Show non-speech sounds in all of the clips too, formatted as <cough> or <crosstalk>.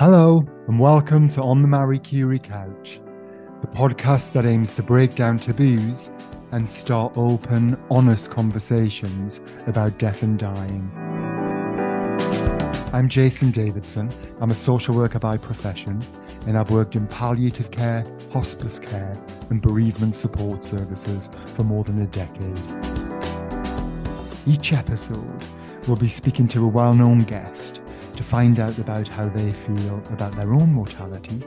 Hello, and welcome to On the Marie Curie Couch, the podcast that aims to break down taboos and start open, honest conversations about death and dying. I'm Jason Davidson. I'm a social worker by profession, and I've worked in palliative care, hospice care, and bereavement support services for more than a decade. Each episode, we'll be speaking to a well known guest find out about how they feel about their own mortality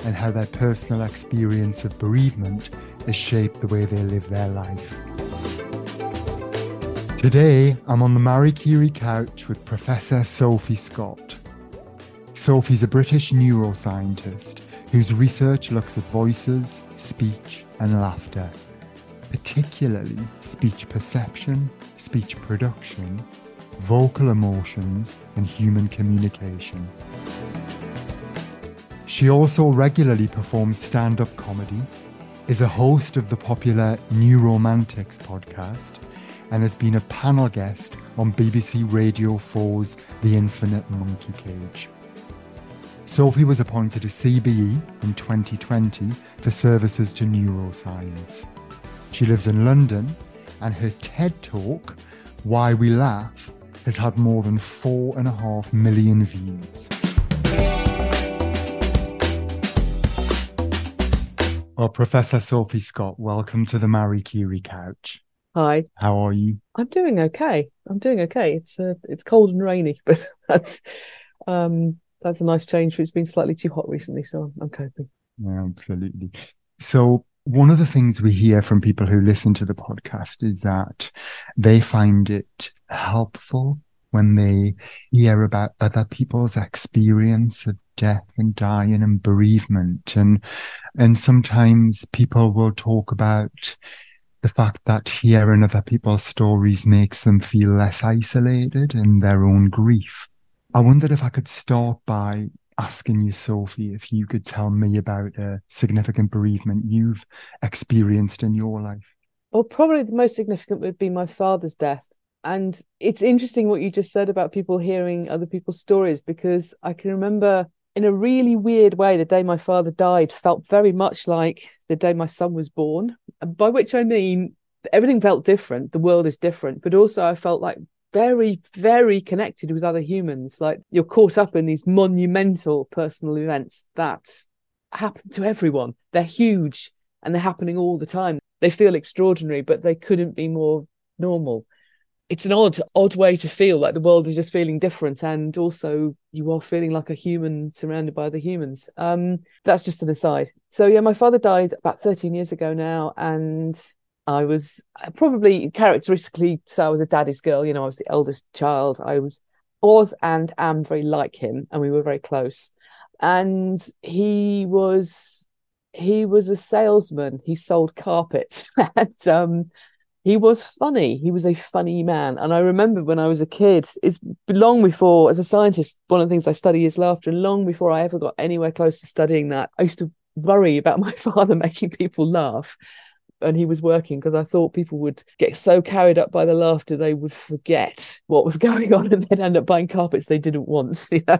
and how their personal experience of bereavement has shaped the way they live their life. Today, I'm on the Marie Curie couch with Professor Sophie Scott. Sophie's a British neuroscientist whose research looks at voices, speech, and laughter, particularly speech perception, speech production, vocal emotions, and human communication. She also regularly performs stand up comedy, is a host of the popular New Romantics podcast, and has been a panel guest on BBC Radio 4's The Infinite Monkey Cage. Sophie was appointed a CBE in 2020 for services to neuroscience. She lives in London, and her TED talk, Why We Laugh, has had more than four and a half million views. Well, Professor Sophie Scott, welcome to the Marie Curie couch. Hi. How are you? I'm doing okay. I'm doing okay. It's uh, it's cold and rainy, <laughs> but that's um that's a nice change. It's been slightly too hot recently, so I'm, I'm coping. Yeah, absolutely. So one of the things we hear from people who listen to the podcast is that they find it helpful when they hear about other people's experience of death and dying and bereavement and and sometimes people will talk about the fact that hearing other people's stories makes them feel less isolated in their own grief. I wondered if I could start by asking you, Sophie, if you could tell me about a significant bereavement you've experienced in your life. Well, probably the most significant would be my father's death. And it's interesting what you just said about people hearing other people's stories because I can remember in a really weird way the day my father died felt very much like the day my son was born. By which I mean everything felt different, the world is different, but also I felt like very, very connected with other humans. Like you're caught up in these monumental personal events that happen to everyone. They're huge and they're happening all the time. They feel extraordinary, but they couldn't be more normal. It's an odd, odd way to feel like the world is just feeling different, and also you are feeling like a human surrounded by other humans. Um, that's just an aside. So yeah, my father died about 13 years ago now, and I was uh, probably characteristically so I was a daddy's girl, you know, I was the eldest child. I was was and am very like him, and we were very close. And he was he was a salesman. He sold carpets, <laughs> and um, he was funny. He was a funny man. And I remember when I was a kid, it's long before, as a scientist, one of the things I study is laughter. And long before I ever got anywhere close to studying that, I used to worry about <laughs> my father making people laugh and he was working because I thought people would get so carried up by the laughter they would forget what was <laughs> going on and then end up buying carpets they didn't want. <laughs> You know?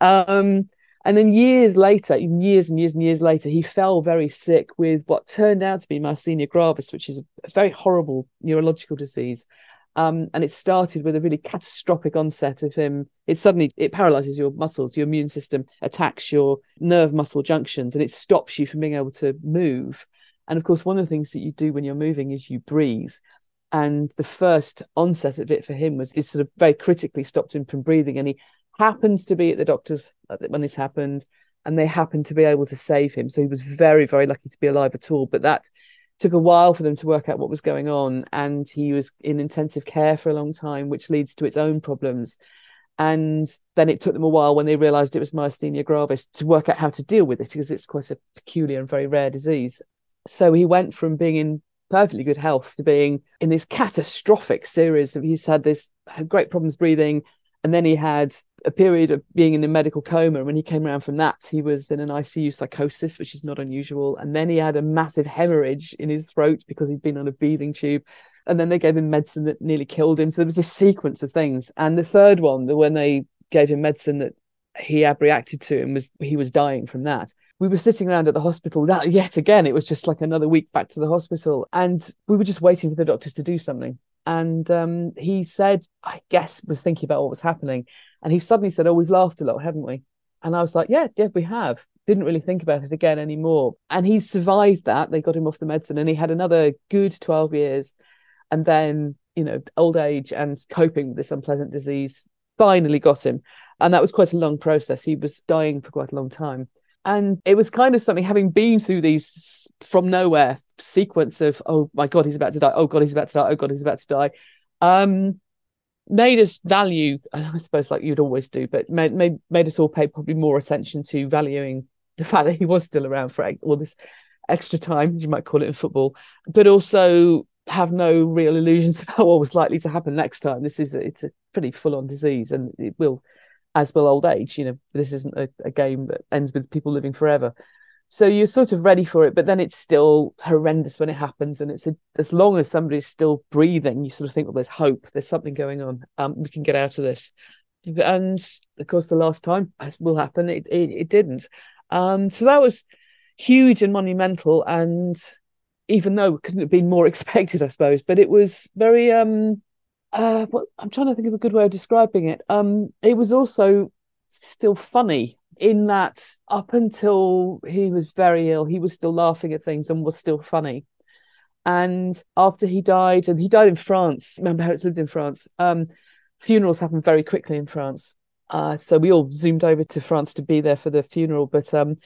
um, and then years later, years and years and years later, he fell very sick with what turned out to be myasthenia gravis, which is a very horrible neurological disease. Um, and it started with a really catastrophic onset of him. It suddenly it paralyzes your muscles, your immune system attacks your nerve muscle junctions, and it stops you from being able to move. And of course, one of the things that you do when you're moving is you breathe. And the first onset of it for him was it sort of very critically stopped him from breathing. And he happened to be at the doctor's uh, when this happened, and they happened to be able to save him. So he was very, very lucky to be alive at all. But that took a while for them to work out what was going on. And he was in intensive care for a long time, which leads to its own problems. And then it took them a while when they realized it was myasthenia gravis to work out how to deal with it because it's quite a peculiar and very rare disease. So he went from being in perfectly good health to being in this catastrophic series of he's had this had great problems breathing and then he had a period of being in a medical coma. And when he came around from that he was in an ICU psychosis which is not unusual. And then he had a massive hemorrhage in his throat because he'd been on a breathing tube. And then they gave him medicine that nearly killed him. So there was this sequence of things. And the third one the when they gave him medicine that he had reacted to and was he was dying from that. We were sitting around at the hospital that yet again, it was just like another week back to the hospital. And we were just waiting for the doctors to do something. And um, he said, I guess, was thinking about what was happening. And he suddenly said, Oh, we've laughed a lot, haven't we? And I was like, Yeah, yeah, we have. Didn't really think about it again anymore. And he survived that. They got him off the medicine and he had another good 12 years. And then, you know, old age and coping with this unpleasant disease finally got him. And that was quite a long process. He was dying for quite a long time. And it was kind of something having been through these from nowhere sequence of, oh my God, he's about to die. Oh God, he's about to die. Oh God, he's about to die. Um, made us value, I suppose, like you'd always do, but made, made, made us all pay probably more attention to valuing the <laughs> fact that he was still around for all this extra time, you might call it in football, but also have no real illusions <laughs> about what was likely to happen next time. This is a, it's a pretty full on disease, and it will, as will old age. You know, this isn't a, a game that ends with people living forever. So you're sort of ready for it, but then it's still horrendous when it happens. And it's a, as long as somebody's still breathing, you sort of think, well, there's hope. There's something going on. Um, we can get out of this. And of course, the last time, as will happen, it it, it didn't. Um, so that was huge and monumental. And even though it couldn't have been more <laughs> expected, I suppose, but it was very um uh what I'm trying to think of a good way of describing it. Um it was also still funny in that up until he was very ill, he was still laughing at things and was still funny. And after he died, and he died in France, remember how it's lived in France, um, funerals happen very quickly in France. Uh, so we all zoomed over to France to be there for the funeral. But um,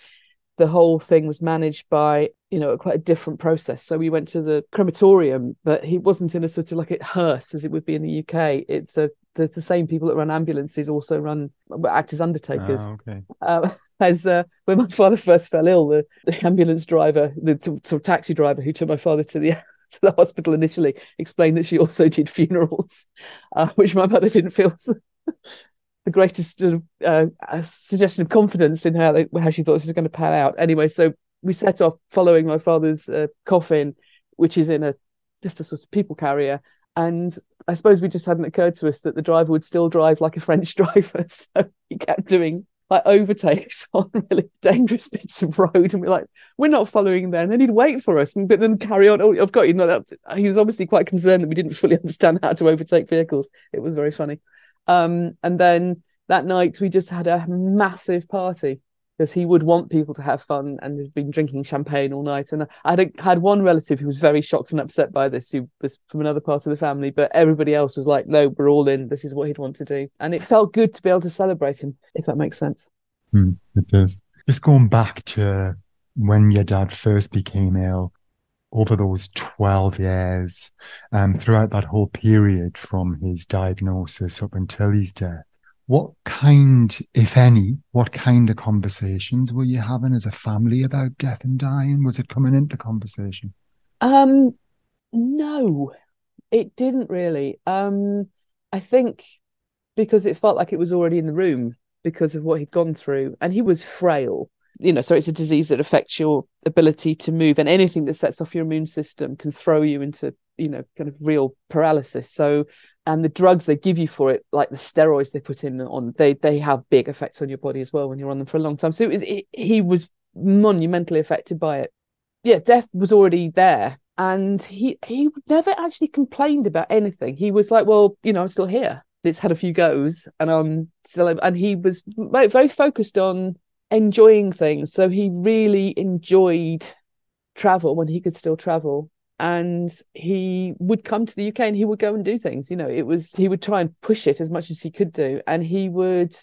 the whole thing was managed by you know quite a different process. So we went to the crematorium but he wasn't in a sort of like a hearse as it would be in the uk it's a the, the same people that run ambulances also run act as undertakers. Oh, okay. Uh, <laughs> as uh, when my father first fell ill the, the ambulance driver the sort of taxi driver who took my father to the <laughs> to the hospital initially explained that she also did funerals <laughs> uh, which my mother didn't feel the greatest uh, suggestion of confidence in her, they, how she thought this was going to pan out. Anyway, so we set off following my father's uh, coffin, which is in a just a sort of people carrier, and I suppose we just hadn't occurred to us that the driver would still drive like a French <laughs> driver, so he kept doing like overtakes <laughs> on really dangerous bits of road, and we're like, we're not following there, and then he'd wait for us, and but then carry on. Oh, I've got you know that he was obviously quite concerned that we didn't fully <laughs> understand how to overtake vehicles. It was very funny. Um, and then that night we just had a massive party because he would want people to have fun and had been drinking champagne all night. And I had, a, had one relative who was very shocked and upset by this, who was from another part of the family, but everybody else was like, no, we're all in. This is what he'd want to do. And it felt good to be able to celebrate him, if that makes sense. Mm, it does. Just going back to when your dad first became ill, over those 12 years, um, throughout that whole period from his diagnosis up until his death, what kind, if any, what kind of conversations were you having as a family about death and dying? Was it coming into conversation? Um, no, it didn't really. Um, I think because it felt like it was already in the room because of what he'd gone through, and he was frail you know, so it's a disease that affects your ability to move, and anything that sets off your immune system can throw you into, you know, kind of real paralysis. So, and the drugs they give you for it, like the steroids they put in on, they they have big effects on your body as well when you're on them for a long time. So it was, it, he was monumentally affected by it. Yeah, death was already there, and he he never actually complained about anything. He was like, well, you know, I'm still here. It's had a few goes, and I'm still, and he was very focused on enjoying things. So he really enjoyed travel when he could still travel. And he would come to the UK and he would go and do things. You know, it was, he would try and push it as much as he could do. And he would,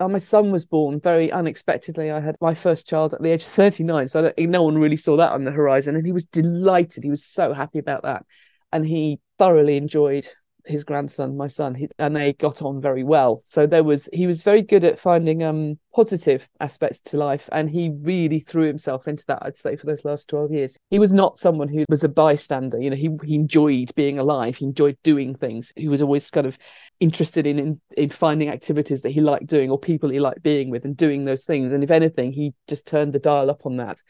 oh, my son was born very unexpectedly. I had my first child at the age of 39. So no one really saw that on the horizon. And he was delighted. He was so happy about that. And he thoroughly enjoyed his grandson, my son, he, and they got on very well. So there was he was very good at finding um positive aspects to life, and he really threw himself into that. I'd say for those last twelve years, he was not someone who was a bystander. You know, he he enjoyed being alive. He enjoyed doing things. He was always kind of interested in in, in finding activities that he liked doing or people he liked being with and doing those things. And if anything, he just turned the dial up on that.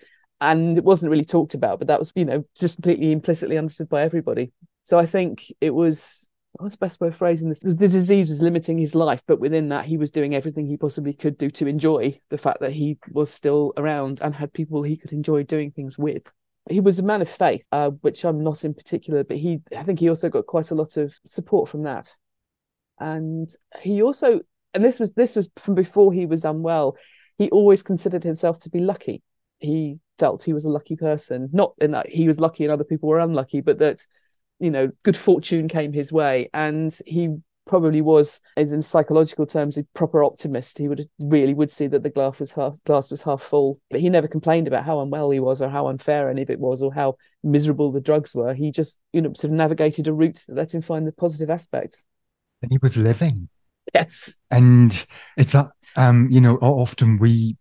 And it wasn't really talked about, but that was, you know, just completely implicitly understood by everybody. So I think it was what's the best way of phrasing this? The disease was limiting his life, but within that, he was doing everything he possibly could do to enjoy the fact that he was still around and had people he could enjoy doing things with. He was a man of faith, uh, which I'm not in particular, but he, I think he also got quite a lot of support from that. And he also, and this was this was from before he was unwell. He always considered himself to be lucky. He felt he was a lucky person, not in that he was lucky and other people were unlucky, but that you know good fortune came his way. And he probably was as in psychological terms a proper optimist. He would really would see that the glass was half glass was half full. But he never complained about how unwell he was or how unfair any of it was or how miserable the drugs were. He just you know sort of navigated a route that let him find the positive aspects. And he was living. Yes. And it's that um you know often we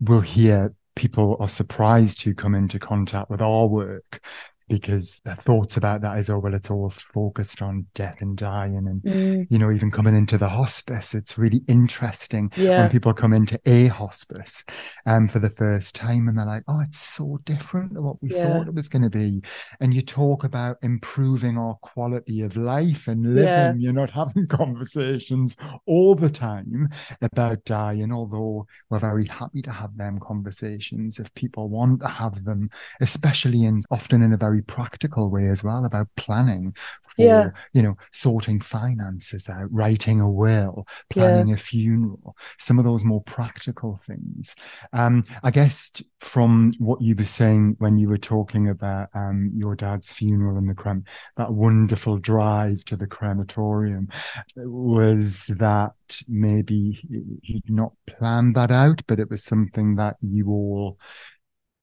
will hear people are surprised who come into contact with our work because the thoughts about that is oh well it's all focused on death and dying and mm. you know even coming into the hospice it's really interesting yeah. when people come into a hospice um for the first time and they're like oh it's so different to what we yeah. thought it was going to be and you talk about improving our quality of life and living yeah. you're not having <laughs> conversations all the time about dying although we're very happy to have them conversations if people want to have them especially in often in a very very practical way as well about planning for yeah. you know sorting finances out writing a will planning yeah. a funeral some of those more practical things um i guess from what you were saying when you were talking about um your dad's funeral and the crem that wonderful drive to the crematorium was that maybe he'd not planned that out but it was something that you all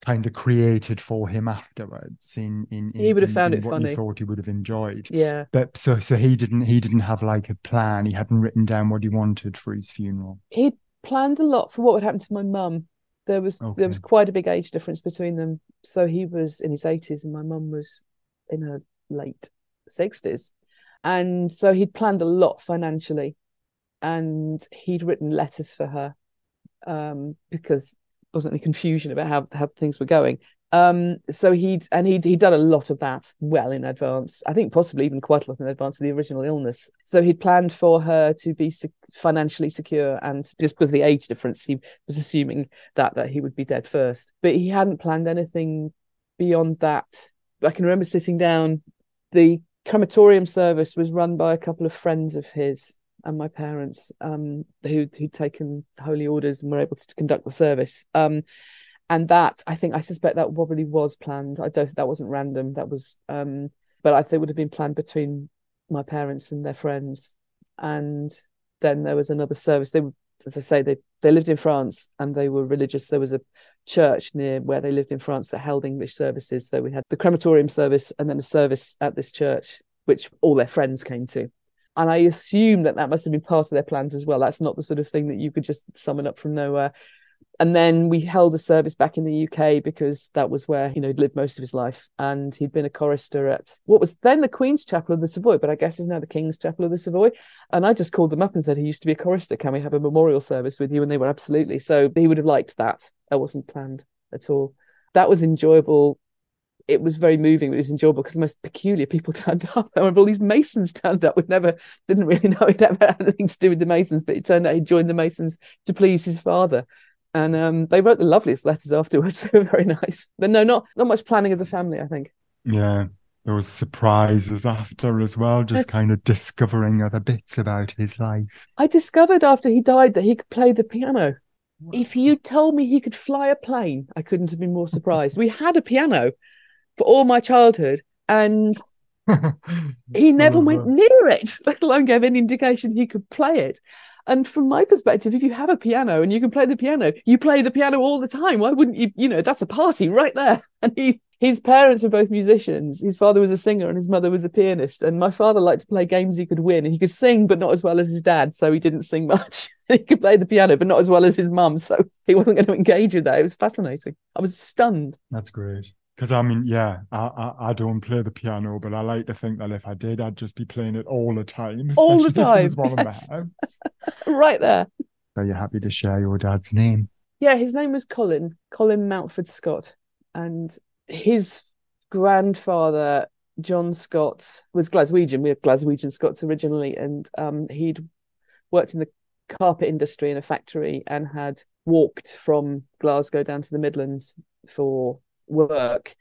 kind of created for him afterwards in in, in he would have found it funny he thought he would have enjoyed. Yeah. But so so he didn't he didn't have like a plan. He hadn't written down what he wanted for his funeral. He planned a lot for what would happen to my mum. There was okay. there was quite a big age difference between them. So he was in his 80s and my mum was in her late 60s and so he'd planned a lot financially. And he'd written letters for her um, because wasn't any confusion about how, how things were going. Um, so he'd and he'd he'd done a lot of that well in advance. I think possibly even quite a lot in advance of the original illness. So he'd planned for her to be se- financially secure, and just because of the age difference, he was assuming that that he would be dead first. But he hadn't planned anything beyond that. I can remember sitting down. The crematorium service was run by a couple of friends of his and my parents um, who who'd taken holy orders and were able to conduct the service. Um, and that I think I suspect that probably was planned. I don't think that wasn't random. That was um, but I think it would have been planned between my parents and their friends. And then there was another service. They as I say, they they lived in France and they were religious. There was a church near where they lived in France that held English services. So we had the crematorium service and then a service at this church, which all their friends came to and I assume that that must have been part of their plans as well. That's not the sort of thing that you could just summon up from nowhere. And then we held a service back in the UK because that was where you know he'd lived most of his life, and he'd been a chorister at what was then the Queen's Chapel of the Savoy, but I guess is now the King's Chapel of the Savoy. And I just called them up and said he used to be a chorister. Can we have a memorial service with you? And they were absolutely. So he would have liked that. That wasn't planned at all. That was enjoyable it was very moving. It was enjoyable because the most peculiar people <laughs> turned up. I remember all these Masons turned up. We'd never didn't really know <laughs> he'd ever had anything to do with the Masons, but it turned out he joined the Masons to please his father. And um, they wrote the loveliest letters afterwards. <laughs> they were very nice. But no, not not much planning as a family, I think. Yeah. There was surprises after as well, just kind of discovering other bits about his life. I discovered after he died that he could play the piano. If you told me he could fly a plane, I couldn't have been more surprised. we had a piano for all my childhood, and <laughs> he never went uh-huh. near it, <laughs> let alone gave any indication he could play it. And from my perspective, if you have a piano and you can play the piano, you play the piano all the time. Why wouldn't you? You know, that's a party right there. <laughs> And he, his parents were both musicians. His father was a singer and his mother was a pianist. And my father liked to play games he could win. And he could sing, but not as well as his dad. So he didn't sing much. he could play the piano, but not as well as his mum. So he wasn't going to engage with that. It was fascinating. I was stunned. That's great. Because I mean, yeah, I, I, I don't play the piano, but I like to think that if I did, I'd just be playing it all the time. <laughs> All the time, yes. the <laughs> right there. So you're happy to share your dad's name? Yeah, his name was Colin, Colin Mountford Scott, and his grandfather John Scott was Glaswegian. We are Glaswegian Scots originally, and um, he'd worked in the carpet industry in a factory and had walked from Glasgow down to the Midlands for work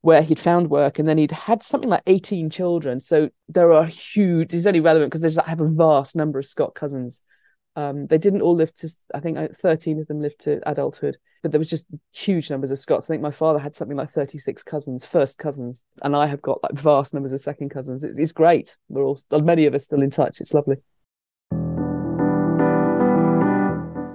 where he'd found work and then he'd had something like 18 children. So there are huge is only relevant because there's I have a vast number of Scott cousins. Um, they didn't all live to I think uh, 13 of them lived to adulthood but there was just huge numbers of Scots. I think my father had something like 36 cousins first cousins and I have got like vast numbers of second cousins. It's, it's great. We're all many of us still in touch. It's lovely.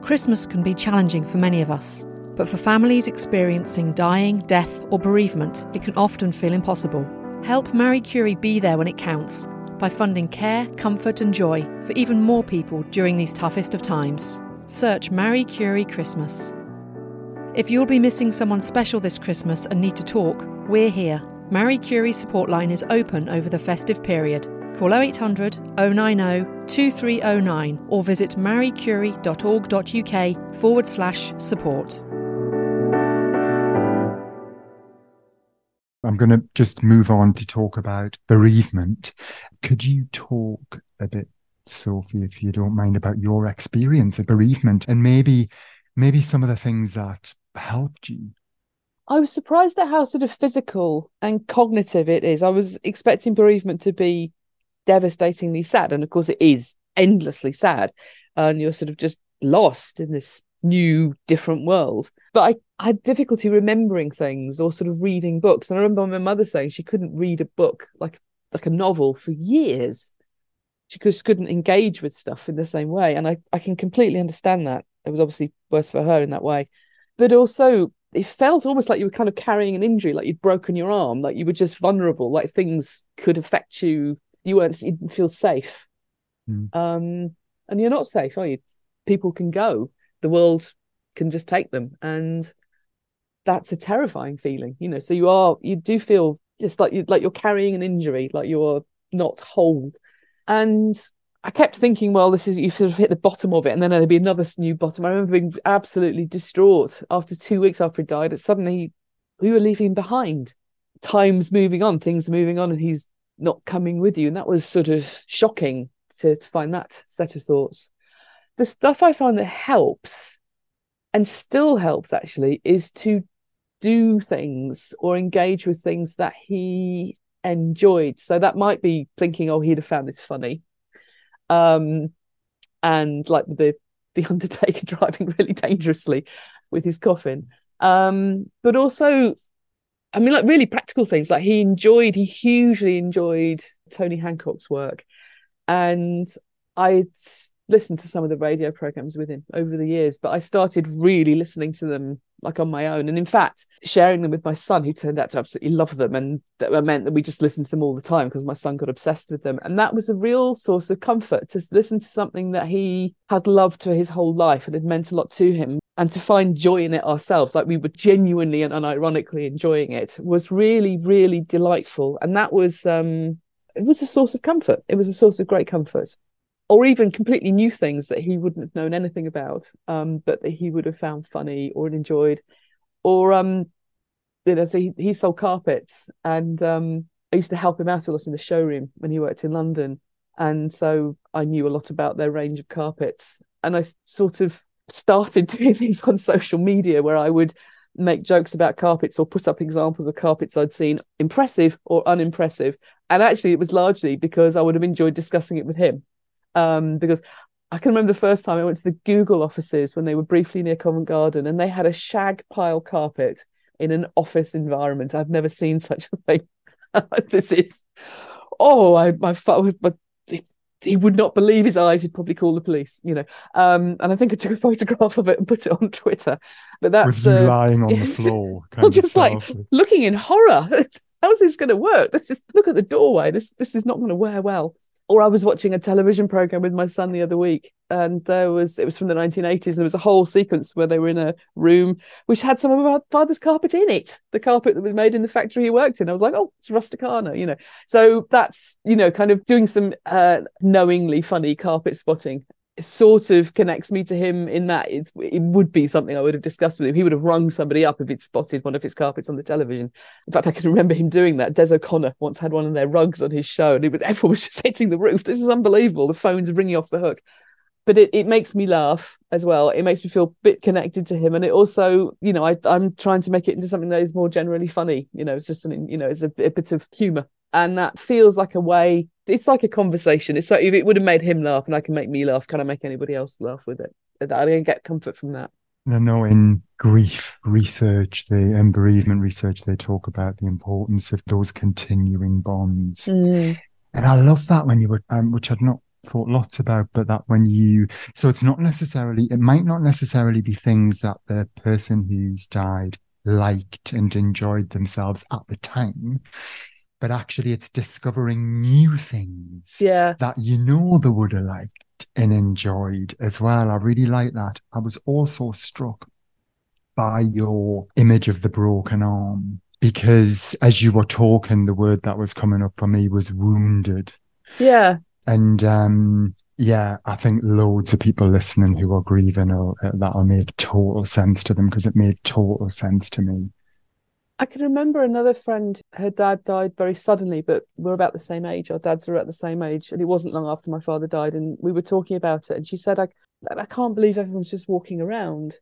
Christmas can be challenging for many of us, but for families experiencing dying, death, or bereavement, it can often feel impossible. Help Marie Curie be there when it counts by funding care, comfort, and joy for even more people during these toughest of times. Search Marie Curie Christmas. If you'll be missing someone special this Christmas and need to talk, we're here. Marie Curie support line is open over the festive period Call 0800 090 2309 or visit mariecurie.org.uk forward slash support. I'm going to just move on to talk about bereavement. Could you talk a bit, Sophie, if you don't mind, about your experience of bereavement and maybe maybe some of the things that helped you? I was surprised at how sort of physical and cognitive it is. I was expecting bereavement to be devastatingly sad. And of course, it is endlessly sad. And you're sort of just lost in this new, different world. But I, I had difficulty remembering things or sort of reading books. And I remember my mother saying she couldn't read a book like like a novel for years. She just couldn't engage with stuff in the same way. And I, I can completely understand that. It was obviously worse for her in that way. But also it felt almost like you were kind of carrying an injury, like you'd broken your arm, like you were just vulnerable, like things could affect you you weren't you didn't feel safe mm. um and you're not safe are you people can go the world can just take them and that's a terrifying feeling you know so you are you do feel just like you like you're carrying an injury like you're not whole and I kept thinking, well, this is you sort of hit the bottom of it, and then there'd be another new bottom. I remember being absolutely distraught after two weeks after he died. It suddenly we were leaving behind. Time's moving on, things are moving on, and he's not coming with you. And that was sort of shocking to, to find that set of thoughts. The stuff I find that helps and still helps actually is to do things or engage with things that he enjoyed. So that might be thinking, oh, he'd have found this funny. Um, and like the the <laughs> Undertaker <laughs> driving really dangerously with his coffin. Um, but also I mean, like really practical things. Like he enjoyed, he hugely enjoyed Tony Hancock's work. And I'd listened to some of the radio programs with him over the years, but I started really listening to them like on my own. And in fact, sharing them with my son, who turned out to absolutely love them. And that meant that we just listened to them all the time because my son got obsessed with them. And that was a real source of comfort to listen to something that he had loved for his whole life and had meant a lot to him and to find joy in it ourselves like we were genuinely and unironically enjoying it was really really delightful and that was um it was a source of comfort it was a source of great comfort or even completely new things that he wouldn't have known anything about um but that he would have found funny or enjoyed or um you know so he, he sold carpets and um i used to help him out a lot in the showroom when he worked in london and so i knew a lot about their range of carpets and i sort of started <laughs> doing things on social media where I would make jokes about carpets or put up examples of carpets I'd seen, impressive or unimpressive. And actually, it was largely because I would have enjoyed discussing it with him. Um, because I can remember the first time I went to the Google offices when they were briefly near Covent Garden and they had a shag pile carpet in an office environment. I've never seen such a thing. <laughs> this is, oh, I, my, my he would not believe his eyes. He'd probably call the police, you know. Um, and I think I took a <laughs> photograph of it and put it on Twitter. But that's uh, lying on the floor, <laughs> well, just like looking in horror. How's this going to work? Let's just look at the doorway. This this is not going to wear well or I was watching a television program with my son the other week, and there was it was from the 1980s. And there was a whole sequence where they were in a room which had some of our father's carpet in it, the carpet that was made in the factory he worked in. I was like, oh, it's rusticana, you know. So that's you know kind of doing some uh, knowingly funny carpet spotting. Sort of connects me to him in that it's it would be something I would have discussed with him. He would have rung somebody up if he'd spotted one of his carpets on the television. In fact, I can <laughs> remember him doing that. Des O'Connor once had one of their rugs on his show, and it was, <laughs> everyone was just hitting the roof. This is unbelievable. The phone's ringing off the hook. But it, it makes me laugh as well. It makes me feel a bit connected to him. And it also, you know, I, I'm trying to make it into something that is more generally funny. You know, it's just something, you know, it's a, a bit of humour. And that feels like a way it's like a conversation. It's like if it would have made him laugh and I can make me laugh, can I make anybody else laugh with it? I didn't get comfort from that. I know in grief research, the and bereavement research, they talk about the importance of those continuing bonds. Mm. And I love that when you were, um, which I'd not thought lots about, but that when you, so it's not necessarily, it might not necessarily be things that the person who's died liked and enjoyed themselves at the time but actually it's discovering new things yeah. that you know they would have liked and enjoyed as well. I really like that. I was also struck by your image of the broken arm because as you were talking, the word that was coming up for me was wounded. Yeah. And um, yeah, I think loads of people listening who are grieving, or, uh, that'll make total sense to them because it made total sense to me. I can remember another friend, her dad died very suddenly, but we're about the same age. Our dads are at the same age. And it wasn't long after my father died. And we were talking about it. And she said, I, I can't believe everyone's just walking around.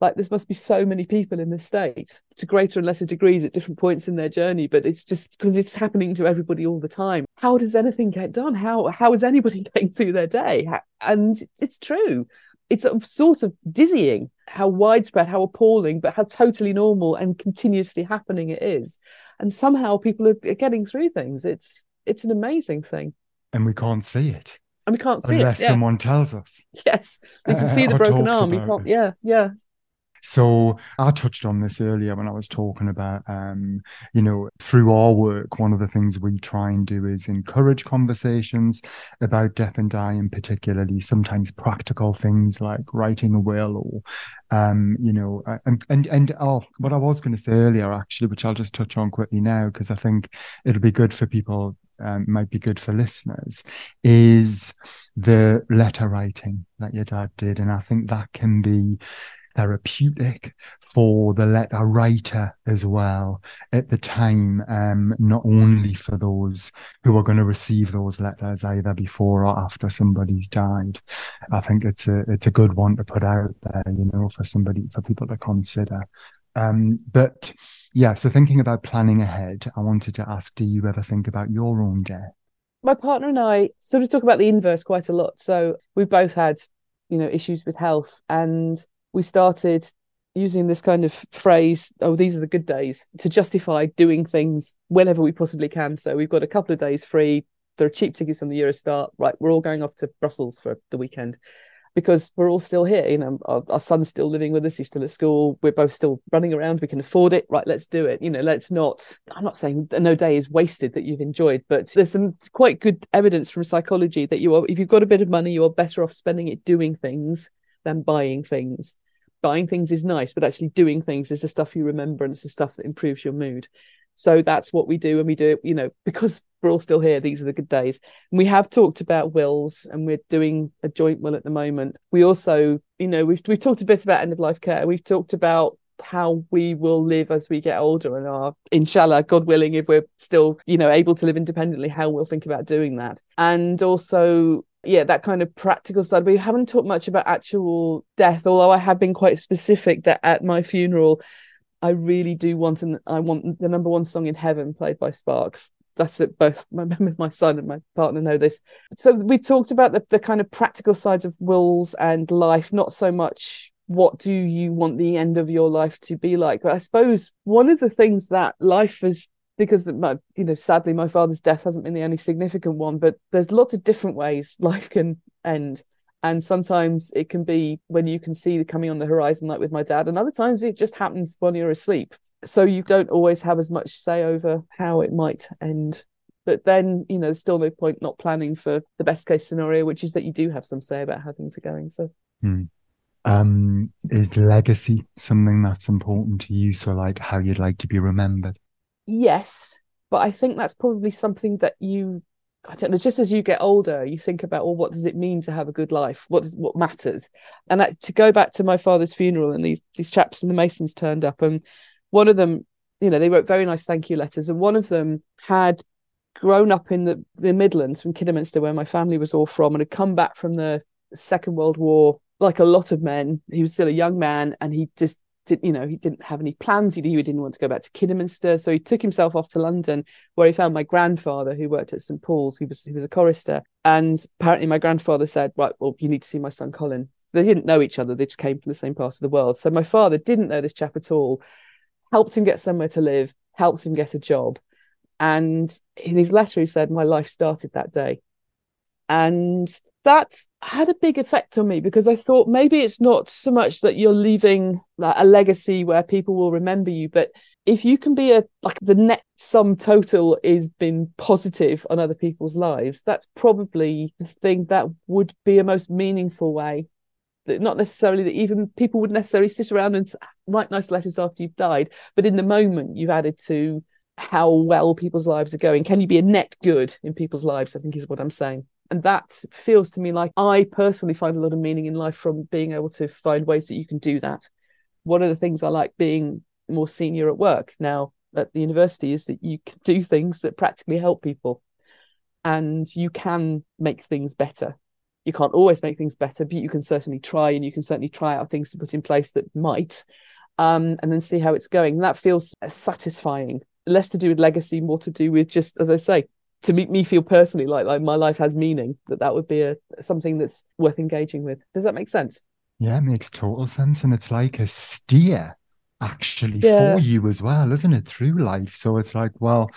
Like, this must be so many people in the state to greater and lesser degrees at different points in their journey. But it's just because it's happening to everybody all the time. How does anything get done? How, how is anybody <laughs> getting through their day? And it's true. It's sort of dizzying how widespread, how appalling, but how totally normal and continuously happening it is. And somehow people are getting through things. It's it's an amazing thing. And we can't see it. And we can't see unless it. Yeah. someone tells us. Yes. We can uh, see <laughs> the broken arm. You can't, it. yeah, yeah. So I touched on this earlier when I was talking about, um, you know, through our work, one of the things we try and do is encourage conversations about death and dying, particularly sometimes practical things like writing a will or, um, you know, and and and oh, what I was going to say earlier actually, which I'll just touch on quickly now because I think it'll be good for people um, might be good for listeners is the letter writing that your dad did. And I think that can be therapeutic for the letter writer as well at the time, um, not only for those who are going to receive those letters either before or after somebody's died. I think it's a it's a good one to put out there, you know, for somebody for people to consider. Um, but yeah, so thinking about planning ahead, I wanted to ask, do you ever think about your own death? My partner and I sort of talk about the inverse quite a lot. So we've both had, you know, issues with health and we started using this kind of phrase, oh, these are the good days, to justify doing things whenever we possibly can. So we've got a couple of days free. There are cheap tickets on the Eurostar. Right, we're all going off to Brussels for the weekend because we're all still here. You know, our, our, son's still living with us. He's still at school. We're both still running around. We can afford it. Right, let's do it. You know, let's not. I'm not saying no day is wasted that you've enjoyed, but there's some quite good evidence from psychology that you are, if you've got a bit of money, you are better off spending it doing things than buying things buying things is nice, but actually doing things is the stuff you remember and it's the stuff that improves your mood. So that's what we do. And we do it, you know, <laughs> because we're all still here, these are the good days. And we have talked about wills and we're doing a joint will at the moment. We also, you know, we've we've talked a bit about end of life care. We've talked about how we will live as we get older and are inshallah god willing if we're still you know able to live independently how we'll think about doing that and also yeah, that kind of practical side. We haven't talked much about actual death, although I have been quite specific that at my funeral, I really do want and I want the number one song in heaven played by Sparks. That's it. Both <laughs> my my son and my partner know this. So we talked about the, the kind of practical sides of wills and life, not so much what do you want the end of your life to be like. But I suppose one of the things that life has because my, you know sadly my father's death hasn't been the only significant one but there's lots of different ways <laughs> life can end. And sometimes it can be when you can see it coming on the horizon like with my dad and other times it just happens when you're asleep. So you don't always have as much say over how it might end. But then you know there's still no point not planning for the best case scenario which is that you do have some say about how things are going so. Hmm. um is legacy something that's important to you? So like how you'd like to be remembered yes, but I think that's probably something that you I don't know, just as you get older, you think about, well, what does it mean to have a good life? What is what matters? And that, to go back to my father's funeral, and these these chaps and the Masons turned up, and one of them, you know, they wrote very nice thank you letters, and one of them had grown up in the, the Midlands from Kidderminster, where my family was all from, and had come back from the Second World War, like a lot of men. He was still a young man, and he just did, you know, he didn't have any plans. He, knew he didn't want to go back to Kidderminster, so he took himself off to London, where he found my grandfather, who worked at St Paul's. He was he was a chorister, and apparently my grandfather said, "Right, well, you need to see my son Colin." They didn't know each other; they just came from the same part of the world. So my father didn't know this chap at all. Helped him get somewhere to live, helped him get a job, and in his letter he said, "My life started that day." And that had a big effect on me because I thought maybe it's not so much that you're leaving like, a legacy where people will remember you, but if you can be a like the net sum total is been positive on other people's lives, that's probably the thing that would be a most meaningful way. That not necessarily that even people would necessarily sit around and write nice letters after you've died, but in the moment you've added to how well people's lives are going. Can you be a net good in people's lives? I think is what I'm saying and that feels to me like I personally find a lot of meaning in life from being able to find ways that you can do that. One of the things I like being more senior at work now at the university is that you can do <laughs> things that practically help people and you can make things better. You can't always make things better, but you can certainly try and you can certainly try out things to put in place that might um, and then see how it's going. That feels satisfying. Less to do with legacy, more to do with just, as I say, to make me feel personally like like my life has meaning that that would be a something that's worth engaging with. Does that make sense? Yeah it makes total sense. And it's like a steer actually yeah. for you as well isn't it through life? So it's like well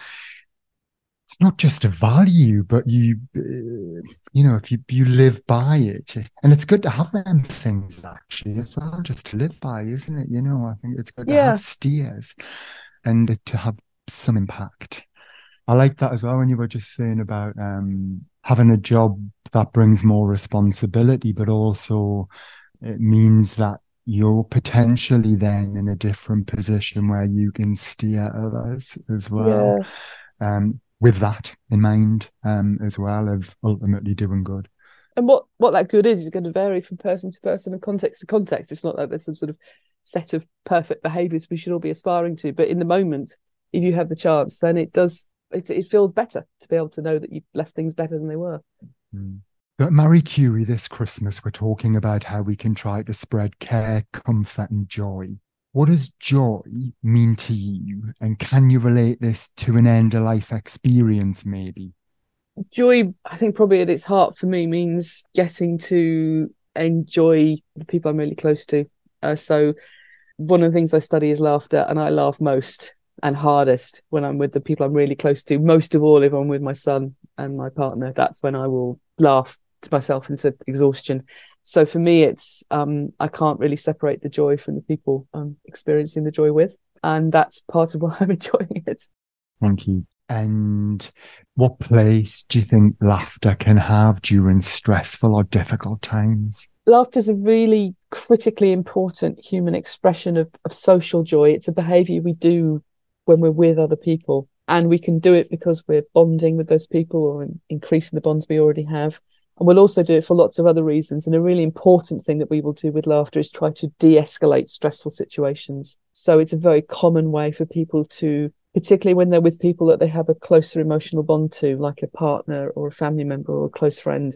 it's not just a value but you uh, you know if you you live by it. And it's good to have them things actually as well just to live by isn't it? You know i think it's good yeah. to have steers and to have some impact I like that as well when you were just saying about um, having a job that brings more responsibility, but also it means that you're potentially then in a different position where you can steer others as well. Yeah. Um, with that in mind um, as well of ultimately doing good. And what what that good is is going to vary from person to person and context to context. It's not like there's some sort of set of perfect behaviours we should all be aspiring to, but in the moment, if you have the chance, then it does it, it feels better to be able to know that you've left things better than they were. Mm. At Marie Curie this Christmas, we're talking about how we can try to spread care, comfort, and joy. What does joy mean to you? And can you relate this to an end of life experience, maybe? Joy, I think, probably at its heart for me means getting to enjoy the people I'm really close to. Uh, so, one of the things I study is laughter, and I laugh most and hardest when I'm with the people I'm really close to. Most of all, if I'm with my son and my partner, that's when I will laugh to myself into exhaustion. So for me, it's um, I can't really separate the joy from the people I'm experiencing the joy with, and that's part of why I'm <laughs> enjoying it. Thank you. And what place do you think laughter can have during stressful or difficult times? Laughter is a really critically important human expression of, of social joy. It's a behavior we do when we're with other people. And we can do it because we're bonding with those people or increasing the bonds we already have. And we'll also do it for lots of other reasons. And a really important thing that we will do with laughter is try to de escalate stressful situations. So it's a very common way for people to, particularly when they're with people that they have a closer emotional bond to, like a partner or a family member or a close friend.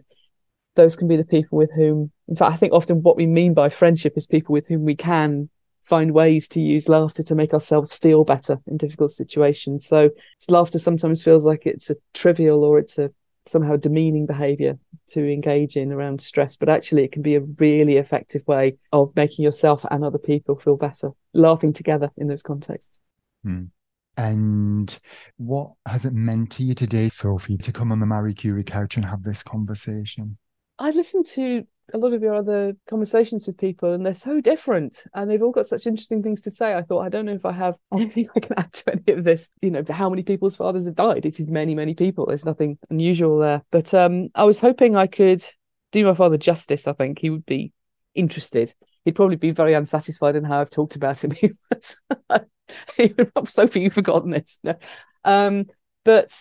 Those can be the people with whom, in fact, I think often what we mean by friendship is people with whom we can find ways to use laughter to make ourselves feel better in difficult situations. So laughter sometimes feels like it's a trivial or it's a somehow demeaning behavior to engage in around stress, but actually it can be a really effective way of making yourself and other people feel better, laughing together in those contexts. Hmm. And what has it meant to you today, Sophie, to come on the Marie Curie couch and have this conversation? I listened to a lot of your other conversations with people and they're so different and they've all got such interesting things to say. I thought i don't know if i have <laughs> anything i can add to any of this you know how many people's fathers have died. It is many many people. There's nothing unusual there. But um i was hoping i could do my father justice i think. He would be interested. He'd probably be very unsatisfied in how i've talked about him. <laughs> He was <laughs> sophie you've forgotten this. No. um but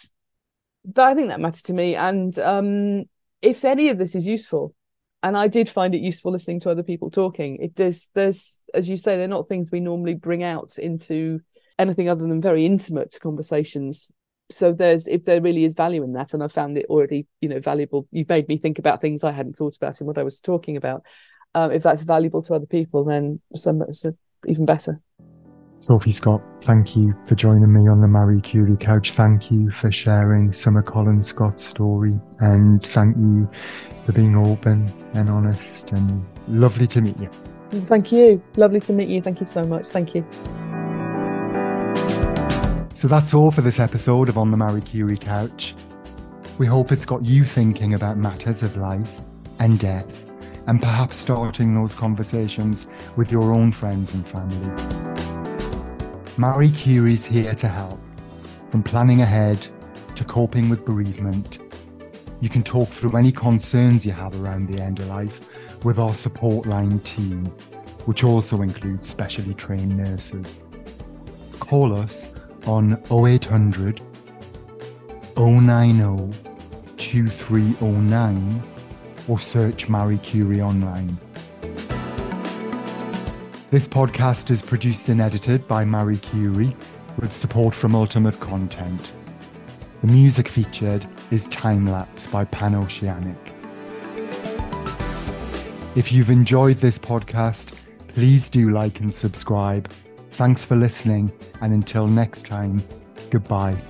I think that matters to me. And um, if any of this is useful, and I did find it useful listening to other people talking. It does. There's, as you say, they're not things we normally bring out into anything other than very intimate conversations. So there's, if there really is value in that, and I found it already, you know, valuable. You've made me think about things I hadn't thought about in what I was talking about. Um, if that's valuable to other people, then some, so even better. Sophie Scott, thank you for joining me on the Marie Curie couch. Thank you for sharing Summer Collins Scott's story. And thank you for being open and honest and lovely to meet you. Thank you. Lovely to meet you. Thank you so much. Thank you. So that's all for this episode of On the Marie Curie Couch. We hope it's got you thinking about matters of life and death and perhaps starting those conversations with your own friends and family. Marie Curie's here to help, from planning ahead to coping with bereavement. You can talk through any concerns you have around the end of life with our support line team, which also includes specially trained nurses. Call us on 0800 090 2309 or search Marie Curie online. This podcast is produced and edited by Marie Curie with support from Ultimate Content. The music featured is Time Lapse by PanOceanic. If you've enjoyed this podcast, please do like and subscribe. Thanks for listening, and until next time, goodbye.